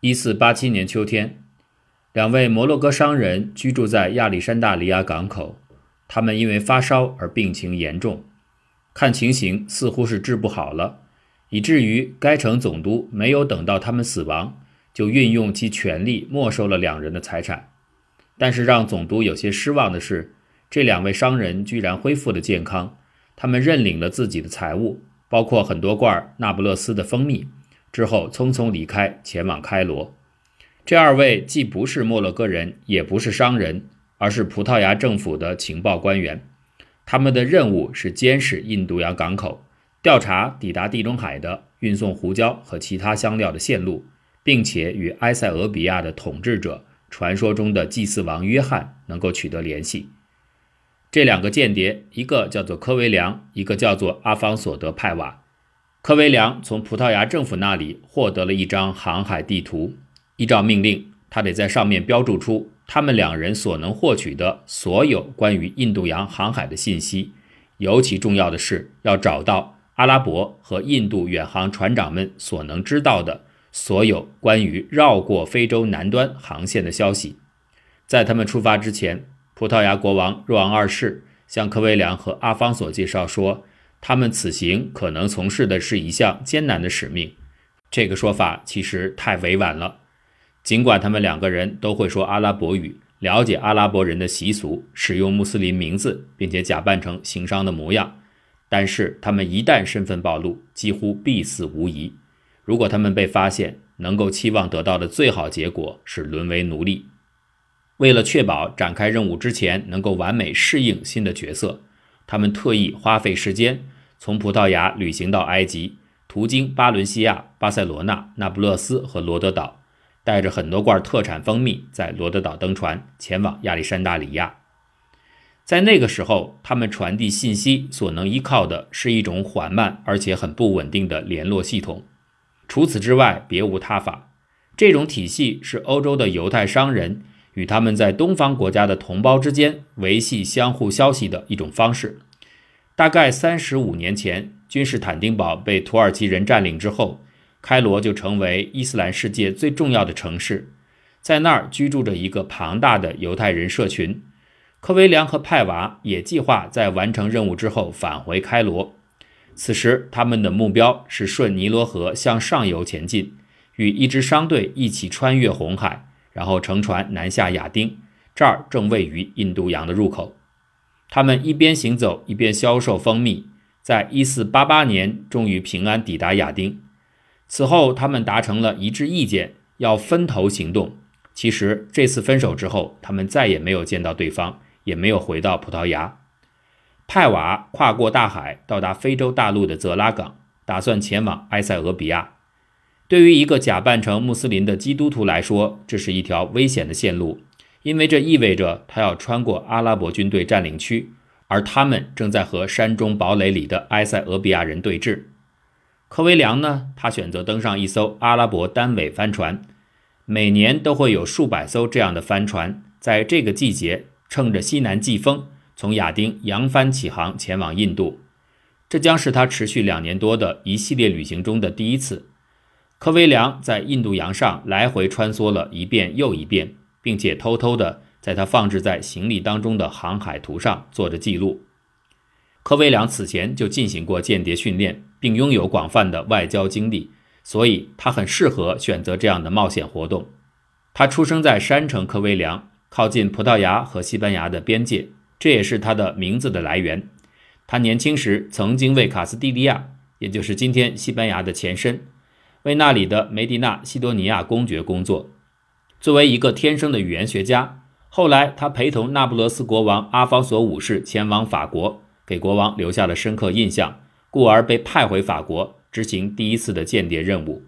一四八七年秋天，两位摩洛哥商人居住在亚历山大里亚港口。他们因为发烧而病情严重，看情形似乎是治不好了，以至于该城总督没有等到他们死亡，就运用其权力没收了两人的财产。但是让总督有些失望的是，这两位商人居然恢复了健康，他们认领了自己的财物，包括很多罐儿那不勒斯的蜂蜜。之后匆匆离开，前往开罗。这二位既不是莫洛哥人，也不是商人，而是葡萄牙政府的情报官员。他们的任务是监视印度洋港口，调查抵达地中海的运送胡椒和其他香料的线路，并且与埃塞俄比亚的统治者——传说中的祭祀王约翰——能够取得联系。这两个间谍，一个叫做科维良，一个叫做阿方索德派瓦。科维良从葡萄牙政府那里获得了一张航海地图，依照命令，他得在上面标注出他们两人所能获取的所有关于印度洋航海的信息。尤其重要的是，要找到阿拉伯和印度远航船长们所能知道的所有关于绕过非洲南端航线的消息。在他们出发之前，葡萄牙国王若昂二世向科维良和阿方索介绍说。他们此行可能从事的是一项艰难的使命，这个说法其实太委婉了。尽管他们两个人都会说阿拉伯语，了解阿拉伯人的习俗，使用穆斯林名字，并且假扮成行商的模样，但是他们一旦身份暴露，几乎必死无疑。如果他们被发现，能够期望得到的最好结果是沦为奴隶。为了确保展开任务之前能够完美适应新的角色。他们特意花费时间从葡萄牙旅行到埃及，途经巴伦西亚、巴塞罗那、那不勒斯和罗德岛，带着很多罐特产蜂蜜，在罗德岛登船前往亚历山大里亚。在那个时候，他们传递信息所能依靠的是一种缓慢而且很不稳定的联络系统，除此之外别无他法。这种体系是欧洲的犹太商人。与他们在东方国家的同胞之间维系相互消息的一种方式。大概三十五年前，君士坦丁堡被土耳其人占领之后，开罗就成为伊斯兰世界最重要的城市。在那儿居住着一个庞大的犹太人社群。科维良和派瓦也计划在完成任务之后返回开罗。此时，他们的目标是顺尼罗河向上游前进，与一支商队一起穿越红海。然后乘船南下亚丁，这儿正位于印度洋的入口。他们一边行走，一边销售蜂蜜，在1488年终于平安抵达亚丁。此后，他们达成了一致意见，要分头行动。其实这次分手之后，他们再也没有见到对方，也没有回到葡萄牙。派瓦跨过大海，到达非洲大陆的泽拉港，打算前往埃塞俄比亚。对于一个假扮成穆斯林的基督徒来说，这是一条危险的线路，因为这意味着他要穿过阿拉伯军队占领区，而他们正在和山中堡垒里的埃塞俄比亚人对峙。科维良呢？他选择登上一艘阿拉伯单尾帆船，每年都会有数百艘这样的帆船在这个季节乘着西南季风从亚丁扬帆起航前往印度。这将是他持续两年多的一系列旅行中的第一次。科维良在印度洋上来回穿梭了一遍又一遍，并且偷偷地在他放置在行李当中的航海图上做着记录。科维良此前就进行过间谍训练，并拥有广泛的外交经历，所以他很适合选择这样的冒险活动。他出生在山城科威良，靠近葡萄牙和西班牙的边界，这也是他的名字的来源。他年轻时曾经为卡斯蒂利亚，也就是今天西班牙的前身。为那里的梅迪纳西多尼亚公爵工作。作为一个天生的语言学家，后来他陪同那不勒斯国王阿方索五世前往法国，给国王留下了深刻印象，故而被派回法国执行第一次的间谍任务。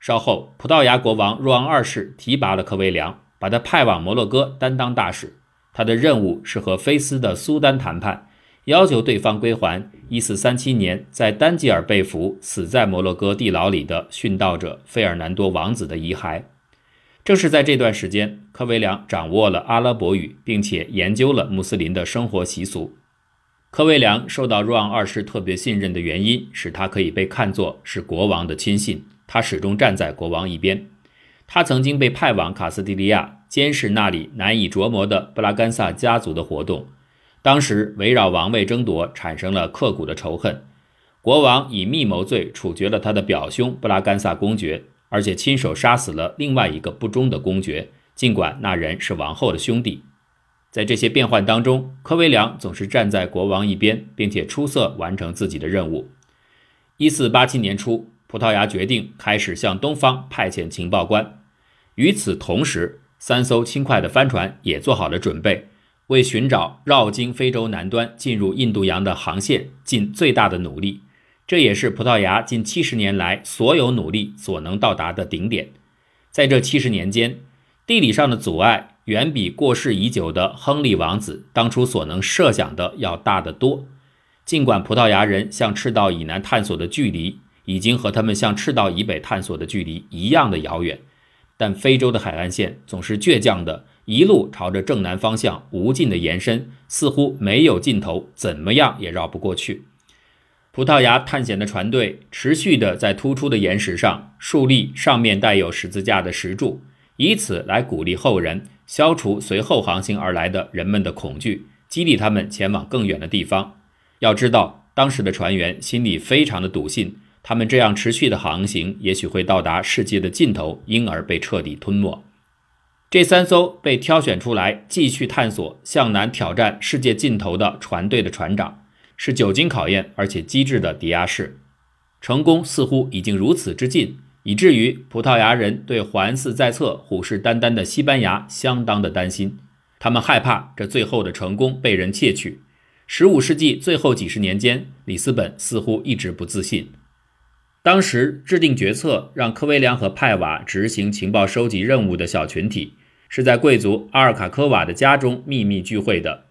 稍后，葡萄牙国王若昂二世提拔了科维良，把他派往摩洛哥担当大使。他的任务是和菲斯的苏丹谈判。要求对方归还1437年在丹吉尔被俘、死在摩洛哥地牢里的殉道者费尔南多王子的遗骸。正是在这段时间，科维良掌握了阿拉伯语，并且研究了穆斯林的生活习俗。科维良受到若昂二世特别信任的原因，使他可以被看作是国王的亲信，他始终站在国王一边。他曾经被派往卡斯蒂利亚监视那里难以琢磨的布拉干萨家族的活动。当时围绕王位争夺产生了刻骨的仇恨，国王以密谋罪处决了他的表兄布拉干萨公爵，而且亲手杀死了另外一个不忠的公爵，尽管那人是王后的兄弟。在这些变幻当中，科威良总是站在国王一边，并且出色完成自己的任务。一四八七年初，葡萄牙决定开始向东方派遣情报官。与此同时，三艘轻快的帆船也做好了准备，为寻找绕经非洲南端进入印度洋的航线尽最大的努力。这也是葡萄牙近七十年来所有努力所能到达的顶点。在这七十年间，地理上的阻碍。远比过世已久的亨利王子当初所能设想的要大得多。尽管葡萄牙人向赤道以南探索的距离已经和他们向赤道以北探索的距离一样的遥远，但非洲的海岸线总是倔强的，一路朝着正南方向无尽的延伸，似乎没有尽头，怎么样也绕不过去。葡萄牙探险的船队持续的在突出的岩石上树立上面带有十字架的石柱，以此来鼓励后人。消除随后航行而来的人们的恐惧，激励他们前往更远的地方。要知道，当时的船员心里非常的笃信，他们这样持续的航行，也许会到达世界的尽头，因而被彻底吞没。这三艘被挑选出来继续探索、向南挑战世界尽头的船队的船长，是久经考验而且机智的迪亚士。成功似乎已经如此之近。以至于葡萄牙人对环伺在侧、虎视眈眈的西班牙相当的担心，他们害怕这最后的成功被人窃取。十五世纪最后几十年间，里斯本似乎一直不自信。当时制定决策让科威良和派瓦执行情报收集任务的小群体，是在贵族阿尔卡科瓦的家中秘密聚会的。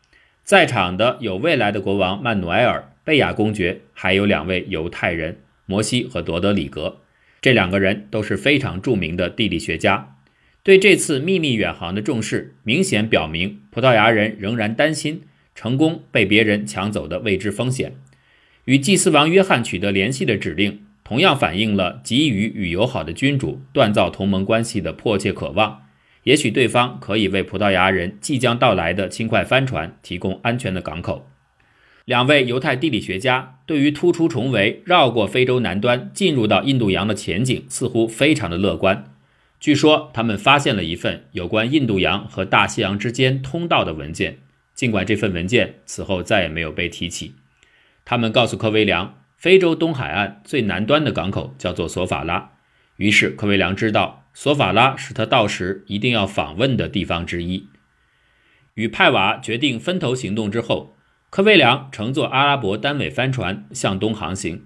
在场的有未来的国王曼努埃尔、贝亚公爵，还有两位犹太人摩西和多德里格。这两个人都是非常著名的地理学家，对这次秘密远航的重视，明显表明葡萄牙人仍然担心成功被别人抢走的未知风险。与祭司王约翰取得联系的指令，同样反映了急于与友好的君主锻造同盟关系的迫切渴望。也许对方可以为葡萄牙人即将到来的轻快帆船提供安全的港口。两位犹太地理学家对于突出重围、绕过非洲南端进入到印度洋的前景似乎非常的乐观。据说他们发现了一份有关印度洋和大西洋之间通道的文件，尽管这份文件此后再也没有被提起。他们告诉科威良，非洲东海岸最南端的港口叫做索法拉。于是科威良知道，索法拉是他到时一定要访问的地方之一。与派瓦决定分头行动之后。科威良乘坐阿拉伯单尾帆船向东航行，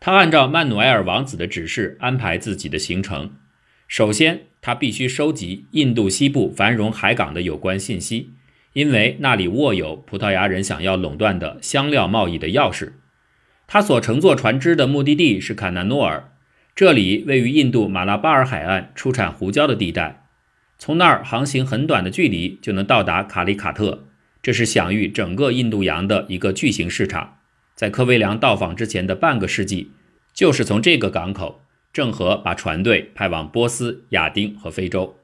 他按照曼努埃尔王子的指示安排自己的行程。首先，他必须收集印度西部繁荣海港的有关信息，因为那里握有葡萄牙人想要垄断的香料贸易的钥匙。他所乘坐船只的目的地是坎纳诺尔，这里位于印度马拉巴尔海岸出产胡椒的地带，从那儿航行很短的距离就能到达卡里卡特。这是享誉整个印度洋的一个巨型市场，在科威良到访之前的半个世纪，就是从这个港口，郑和把船队派往波斯、亚丁和非洲。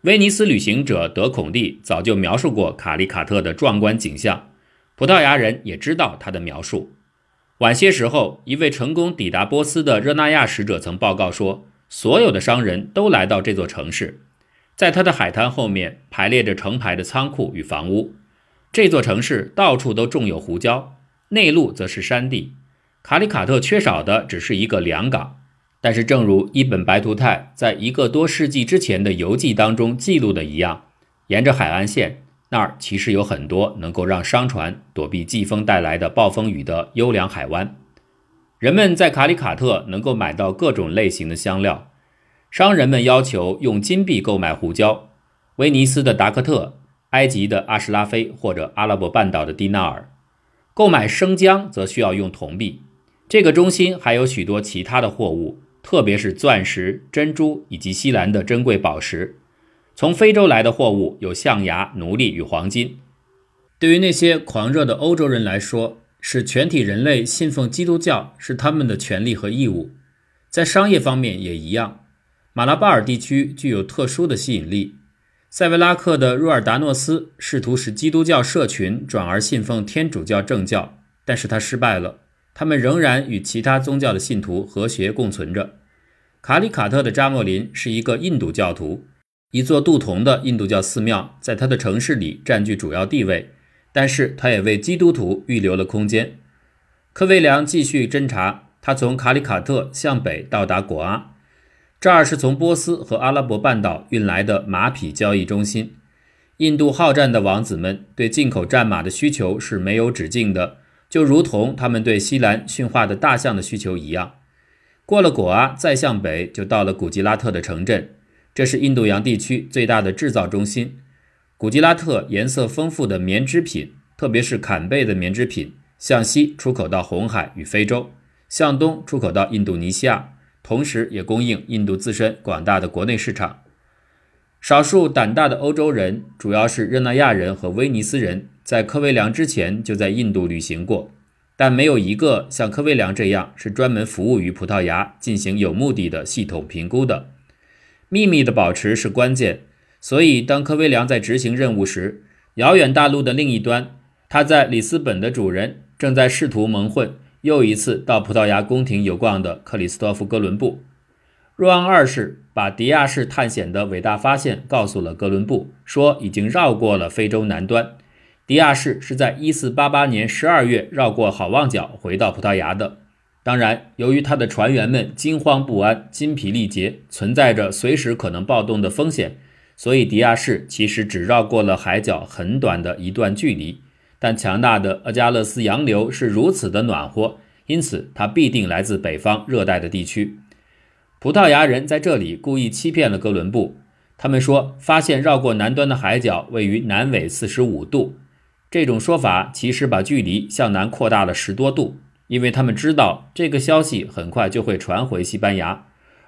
威尼斯旅行者德孔蒂早就描述过卡里卡特的壮观景象，葡萄牙人也知道他的描述。晚些时候，一位成功抵达波斯的热那亚使者曾报告说，所有的商人都来到这座城市，在他的海滩后面排列着成排的仓库与房屋。这座城市到处都种有胡椒，内陆则是山地。卡里卡特缺少的只是一个良港，但是正如伊本白图泰在一个多世纪之前的游记当中记录的一样，沿着海岸线那儿其实有很多能够让商船躲避季风带来的暴风雨的优良海湾。人们在卡里卡特能够买到各种类型的香料，商人们要求用金币购买胡椒。威尼斯的达克特。埃及的阿什拉菲或者阿拉伯半岛的迪纳尔，购买生姜则需要用铜币。这个中心还有许多其他的货物，特别是钻石、珍珠以及西兰的珍贵宝石。从非洲来的货物有象牙、奴隶与黄金。对于那些狂热的欧洲人来说，使全体人类信奉基督教是他们的权利和义务。在商业方面也一样。马拉巴尔地区具有特殊的吸引力。塞维拉克的若尔达诺斯试图使基督教社群转而信奉天主教正教，但是他失败了。他们仍然与其他宗教的信徒和谐共存着。卡里卡特的扎莫林是一个印度教徒，一座镀铜的印度教寺庙在他的城市里占据主要地位，但是他也为基督徒预留了空间。科威良继续侦查，他从卡里卡特向北到达果阿。这儿是从波斯和阿拉伯半岛运来的马匹交易中心。印度好战的王子们对进口战马的需求是没有止境的，就如同他们对西兰驯化的大象的需求一样。过了果阿，再向北就到了古吉拉特的城镇，这是印度洋地区最大的制造中心。古吉拉特颜色丰富的棉织品，特别是坎贝的棉织品，向西出口到红海与非洲，向东出口到印度尼西亚。同时，也供应印度自身广大的国内市场。少数胆大的欧洲人，主要是热那亚人和威尼斯人，在科威良之前就在印度旅行过，但没有一个像科威良这样是专门服务于葡萄牙进行有目的的系统评估的。秘密的保持是关键，所以当科威良在执行任务时，遥远大陆的另一端，他在里斯本的主人正在试图蒙混。又一次到葡萄牙宫廷游逛的克里斯托弗·哥伦布，若昂二世把迪亚士探险的伟大发现告诉了哥伦布，说已经绕过了非洲南端。迪亚士是在1488年12月绕过好望角回到葡萄牙的。当然，由于他的船员们惊慌不安、筋疲力竭，存在着随时可能暴动的风险，所以迪亚士其实只绕过了海角很短的一段距离。但强大的阿加勒斯洋流是如此的暖和，因此它必定来自北方热带的地区。葡萄牙人在这里故意欺骗了哥伦布，他们说发现绕过南端的海角位于南纬四十五度。这种说法其实把距离向南扩大了十多度，因为他们知道这个消息很快就会传回西班牙，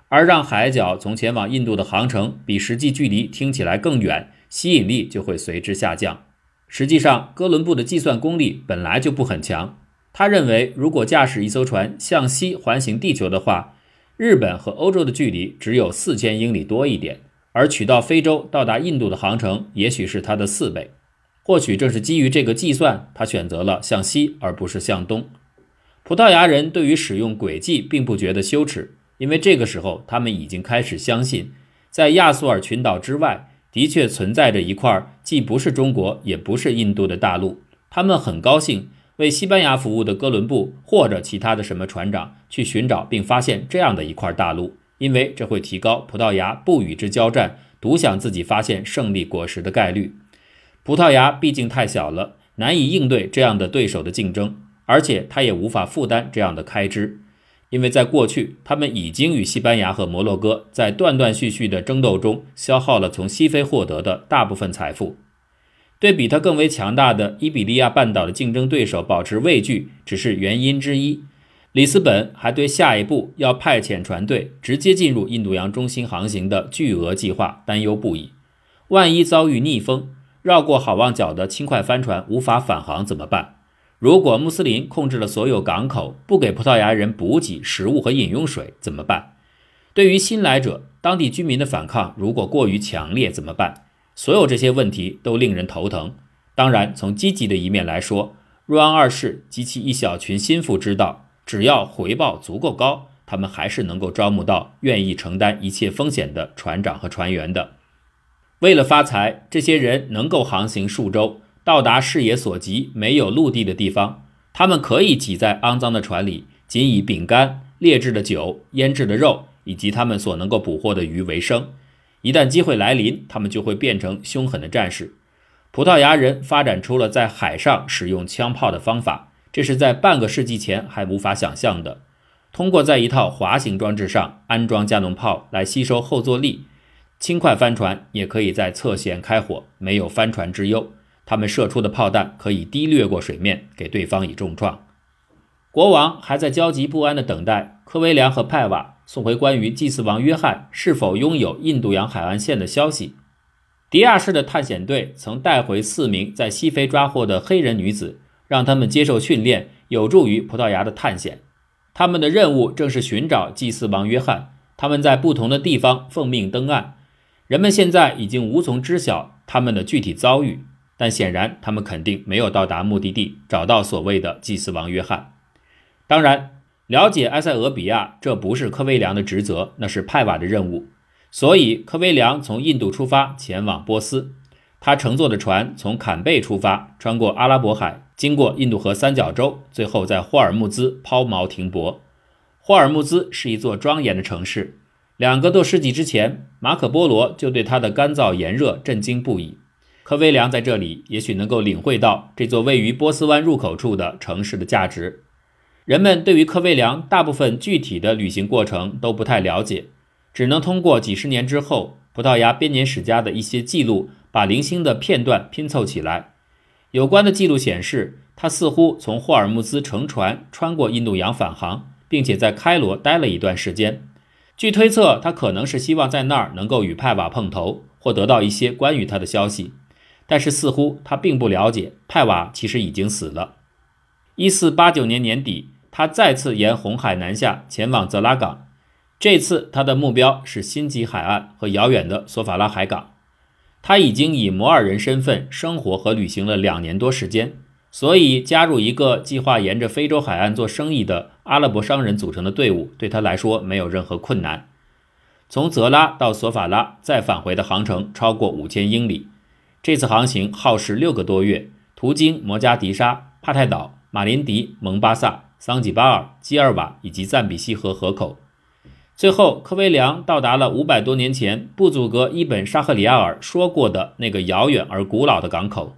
而让海角从前往印度的航程比实际距离听起来更远，吸引力就会随之下降。实际上，哥伦布的计算功力本来就不很强。他认为，如果驾驶一艘船向西环行地球的话，日本和欧洲的距离只有四千英里多一点，而取到非洲到达印度的航程也许是它的四倍。或许正是基于这个计算，他选择了向西而不是向东。葡萄牙人对于使用轨迹并不觉得羞耻，因为这个时候他们已经开始相信，在亚速尔群岛之外。的确存在着一块既不是中国也不是印度的大陆，他们很高兴为西班牙服务的哥伦布或者其他的什么船长去寻找并发现这样的一块大陆，因为这会提高葡萄牙不与之交战、独享自己发现胜利果实的概率。葡萄牙毕竟太小了，难以应对这样的对手的竞争，而且他也无法负担这样的开支。因为在过去，他们已经与西班牙和摩洛哥在断断续续的争斗中消耗了从西非获得的大部分财富。对比他更为强大的伊比利亚半岛的竞争对手保持畏惧，只是原因之一。里斯本还对下一步要派遣船队直接进入印度洋中心航行的巨额计划担忧不已。万一遭遇逆风，绕过好望角的轻快帆船无法返航怎么办？如果穆斯林控制了所有港口，不给葡萄牙人补给、食物和饮用水怎么办？对于新来者，当地居民的反抗如果过于强烈怎么办？所有这些问题都令人头疼。当然，从积极的一面来说，若安二世及其一小群心腹知道，只要回报足够高，他们还是能够招募到愿意承担一切风险的船长和船员的。为了发财，这些人能够航行数周。到达视野所及没有陆地的地方，他们可以挤在肮脏的船里，仅以饼干、劣质的酒、腌制的肉以及他们所能够捕获的鱼为生。一旦机会来临，他们就会变成凶狠的战士。葡萄牙人发展出了在海上使用枪炮的方法，这是在半个世纪前还无法想象的。通过在一套滑行装置上安装加农炮来吸收后坐力，轻快帆船也可以在侧舷开火，没有翻船之忧。他们射出的炮弹可以低掠过水面，给对方以重创。国王还在焦急不安地等待科威良和派瓦送回关于祭祀王约翰是否拥有印度洋海岸线的消息。迪亚士的探险队曾带回四名在西非抓获的黑人女子，让他们接受训练，有助于葡萄牙的探险。他们的任务正是寻找祭祀王约翰，他们在不同的地方奉命登岸，人们现在已经无从知晓他们的具体遭遇，但显然他们肯定没有到达目的地，找到所谓的祭司王约翰。当然，了解埃塞俄比亚这不是科威良的职责，那是派瓦的任务。所以，科威良从印度出发前往波斯，他乘坐的船从坎贝出发，穿过阿拉伯海，经过印度河三角洲，最后在霍尔木兹抛锚停泊。霍尔木兹是一座庄严的城市。两个多世纪之前，马可·波罗就对它的干燥炎热震惊不已。科威良在这里也许能够领会到这座位于波斯湾入口处的城市的价值。人们对于科威良大部分具体的旅行过程都不太了解，只能通过几十年之后葡萄牙编年史家的一些记录，把零星的片段拼凑起来。有关的记录显示，他似乎从霍尔木兹乘船穿过印度洋返航。并且在开罗待了一段时间，据推测，他可能是希望在那儿能够与派瓦碰头，或得到一些关于他的消息。但是似乎他并不了解，派瓦其实已经死了。一四八九年年底，他再次沿红海南下，前往泽拉港。这次他的目标是新吉海岸和遥远的索法拉海港。他已经以摩尔人身份生活和旅行了两年多时间。所以，加入一个计划沿着非洲海岸做生意的阿拉伯商人组成的队伍，对他来说没有任何困难。从泽拉到索法拉再返回的航程超过五千英里。这次航行耗时六个多月，途经摩加迪沙、帕泰岛、马林迪、蒙巴萨、桑吉巴尔、基尔瓦以及赞比西河河口。最后，科威良到达了五百多年前布祖格伊本沙赫里亚尔说过的那个遥远而古老的港口。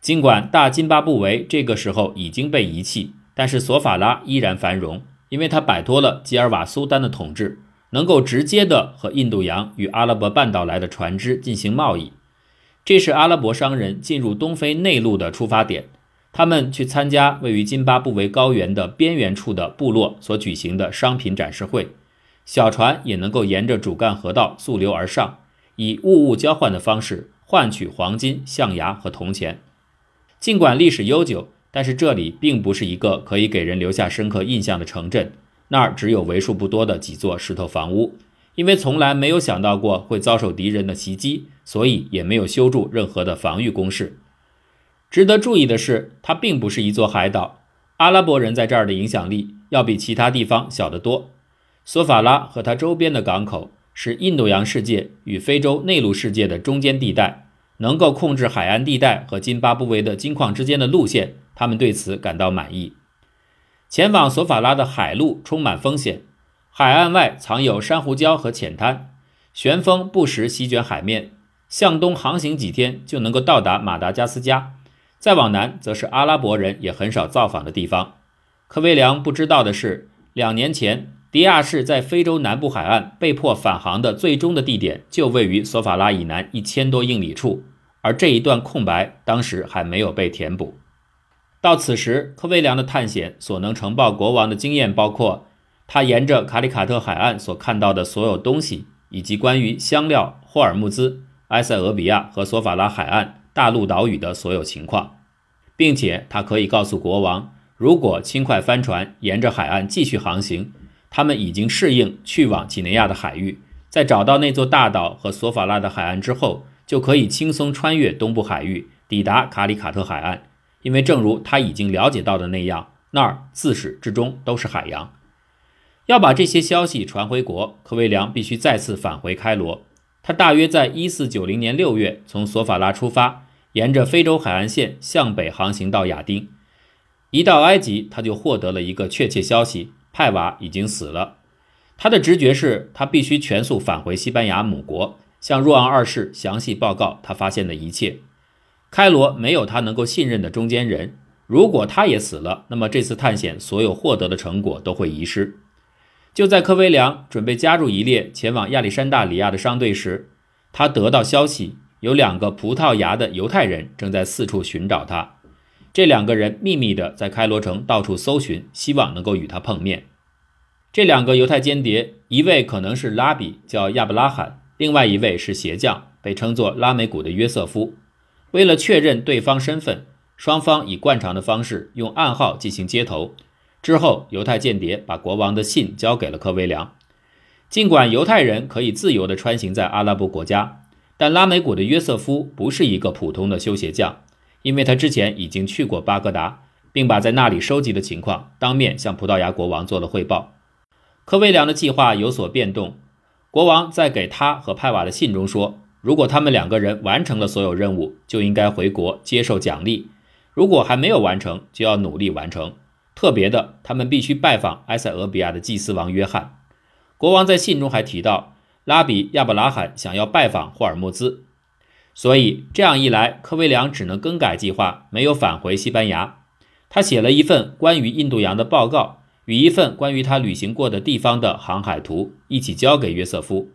尽管大津巴布韦这个时候已经被遗弃，但是索法拉依然繁荣，因为它摆脱了吉尔瓦苏丹的统治，能够直接的和印度洋与阿拉伯半岛来的船只进行贸易。这是阿拉伯商人进入东非内陆的出发点。他们去参加位于津巴布韦高原的边缘处的部落所举行的商品展示会。小船也能够沿着主干河道溯流而上，以物物交换的方式换取黄金、象牙和铜钱。尽管历史悠久，但是这里并不是一个可以给人留下深刻印象的城镇。那儿只有为数不多的几座石头房屋，因为从来没有想到过会遭受敌人的袭击，所以也没有修筑任何的防御工事。值得注意的是，它并不是一座海岛。阿拉伯人在这儿的影响力要比其他地方小得多。索法拉和它周边的港口是印度洋世界与非洲内陆世界的中间地带。能够控制海岸地带和津巴布韦的金矿之间的路线，他们对此感到满意。前往索法拉的海路充满风险，海岸外藏有珊瑚礁和浅滩，旋风不时席卷海面。向东航行几天就能够到达马达加斯加，再往南则是阿拉伯人也很少造访的地方。科威良不知道的是，两年前迪亚士在非洲南部海岸被迫返航的最终的地点就位于索法拉以南一千多英里处。而这一段空白当时还没有被填补。到此时，科威良的探险所能呈报国王的经验包括他沿着卡里卡特海岸所看到的所有东西，以及关于香料、霍尔木兹、埃塞俄比亚和索法拉海岸大陆岛屿的所有情况，并且他可以告诉国王，如果轻快帆船沿着海岸继续航行，他们已经适应去往几内亚的海域，在找到那座大岛和索法拉的海岸之后。就可以轻松穿越东部海域，抵达卡里卡特海岸，因为正如他已经了解到的那样，那儿自始至终都是海洋。要把这些消息传回国，科威良必须再次返回开罗。他大约在一四九零年六月从索法拉出发，沿着非洲海岸线向北航行到亚丁。一到埃及，他就获得了一个确切消息：派瓦已经死了。他的直觉是他必须全速返回西班牙母国。向若昂二世详细报告他发现的一切。开罗没有他能够信任的中间人。如果他也死了，那么这次探险所有获得的成果都会遗失。就在科威良准备加入一列前往亚历山大里亚的商队时，他得到消息，有两个葡萄牙的犹太人正在四处寻找他。这两个人秘密地在开罗城到处搜寻，希望能够与他碰面。这两个犹太间谍，一位可能是拉比，叫亚伯拉罕。另外一位是鞋匠，被称作拉美古的约瑟夫。为了确认对方身份，双方以惯常的方式用暗号进行接头。之后，犹太间谍把国王的信交给了科威良。尽管犹太人可以自由地穿行在阿拉伯国家，但拉美谷的约瑟夫不是一个普通的修鞋匠，因为他之前已经去过巴格达，并把在那里收集的情况当面向葡萄牙国王做了汇报。科威良的计划有所变动，国王在给他和派瓦的信中说，如果他们两个人完成了所有任务，就应该回国接受奖励；如果还没有完成，就要努力完成。特别的，他们必须拜访埃塞俄比亚的祭司王约翰。国王在信中还提到，拉比亚伯拉罕想要拜访霍尔木兹，所以这样一来，科威良只能更改计划，没有返回西班牙。他写了一份关于印度洋的报告，与一份关于他旅行过的地方的航海图一起交给约瑟夫。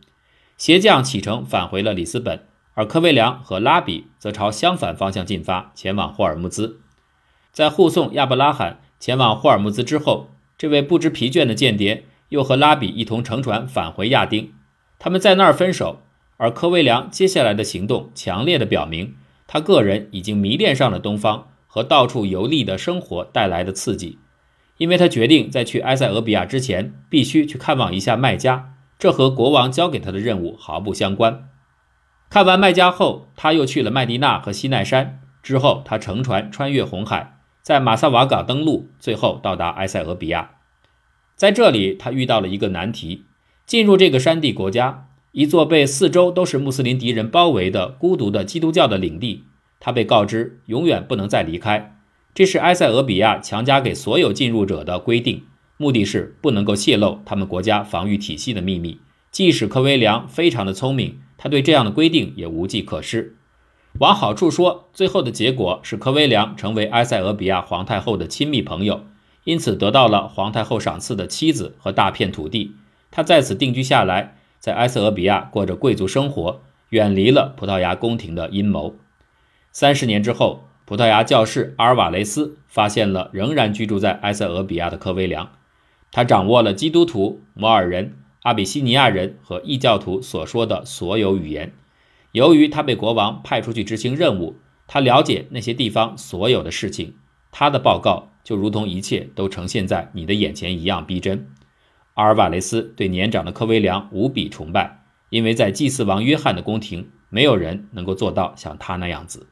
鞋匠启程返回了里斯本，而科威良和拉比则朝相反方向进发，前往霍尔木兹。在护送亚伯拉罕前往霍尔木兹之后，这位不知疲倦的间谍。又和拉比一同乘船返回亚丁，他们在那儿分手。而科威良接下来的行动强烈的表明，他个人已经迷恋上了东方和到处游历的生活带来的刺激，因为他决定在去埃塞俄比亚之前必须去看望一下麦加，这和国王交给他的任务毫不相关。看完麦加后，他又去了麦地那和西奈山，之后他乘船穿越红海，在马萨瓦港登陆，最后到达埃塞俄比亚。在这里，他遇到了一个难题：进入这个山地国家，一座被四周都是穆斯林敌人包围的孤独的基督教的领地。他被告知永远不能再离开，这是埃塞俄比亚强加给所有进入者的规定，目的是不能够泄露他们国家防御体系的秘密。即使科威良非常的聪明，他对这样的规定也无计可施。往好处说，最后的结果是科威良成为埃塞俄比亚皇太后的亲密朋友。因此得到了皇太后赏赐的妻子和大片土地，他在此定居下来，在埃塞俄比亚过着贵族生活，远离了葡萄牙宫廷的阴谋。三十年之后，葡萄牙教士阿尔瓦雷斯发现了仍然居住在埃塞俄比亚的科威良，他掌握了基督徒、摩尔人、阿比西尼亚人和异教徒所说的所有语言。由于他被国王派出去执行任务，他了解那些地方所有的事情。他的报告就如同一切都呈现在你的眼前一样逼真。阿尔瓦雷斯对年长的科威良无比崇拜，因为在祭祀王约翰的宫廷，没有人能够做到像他那样子。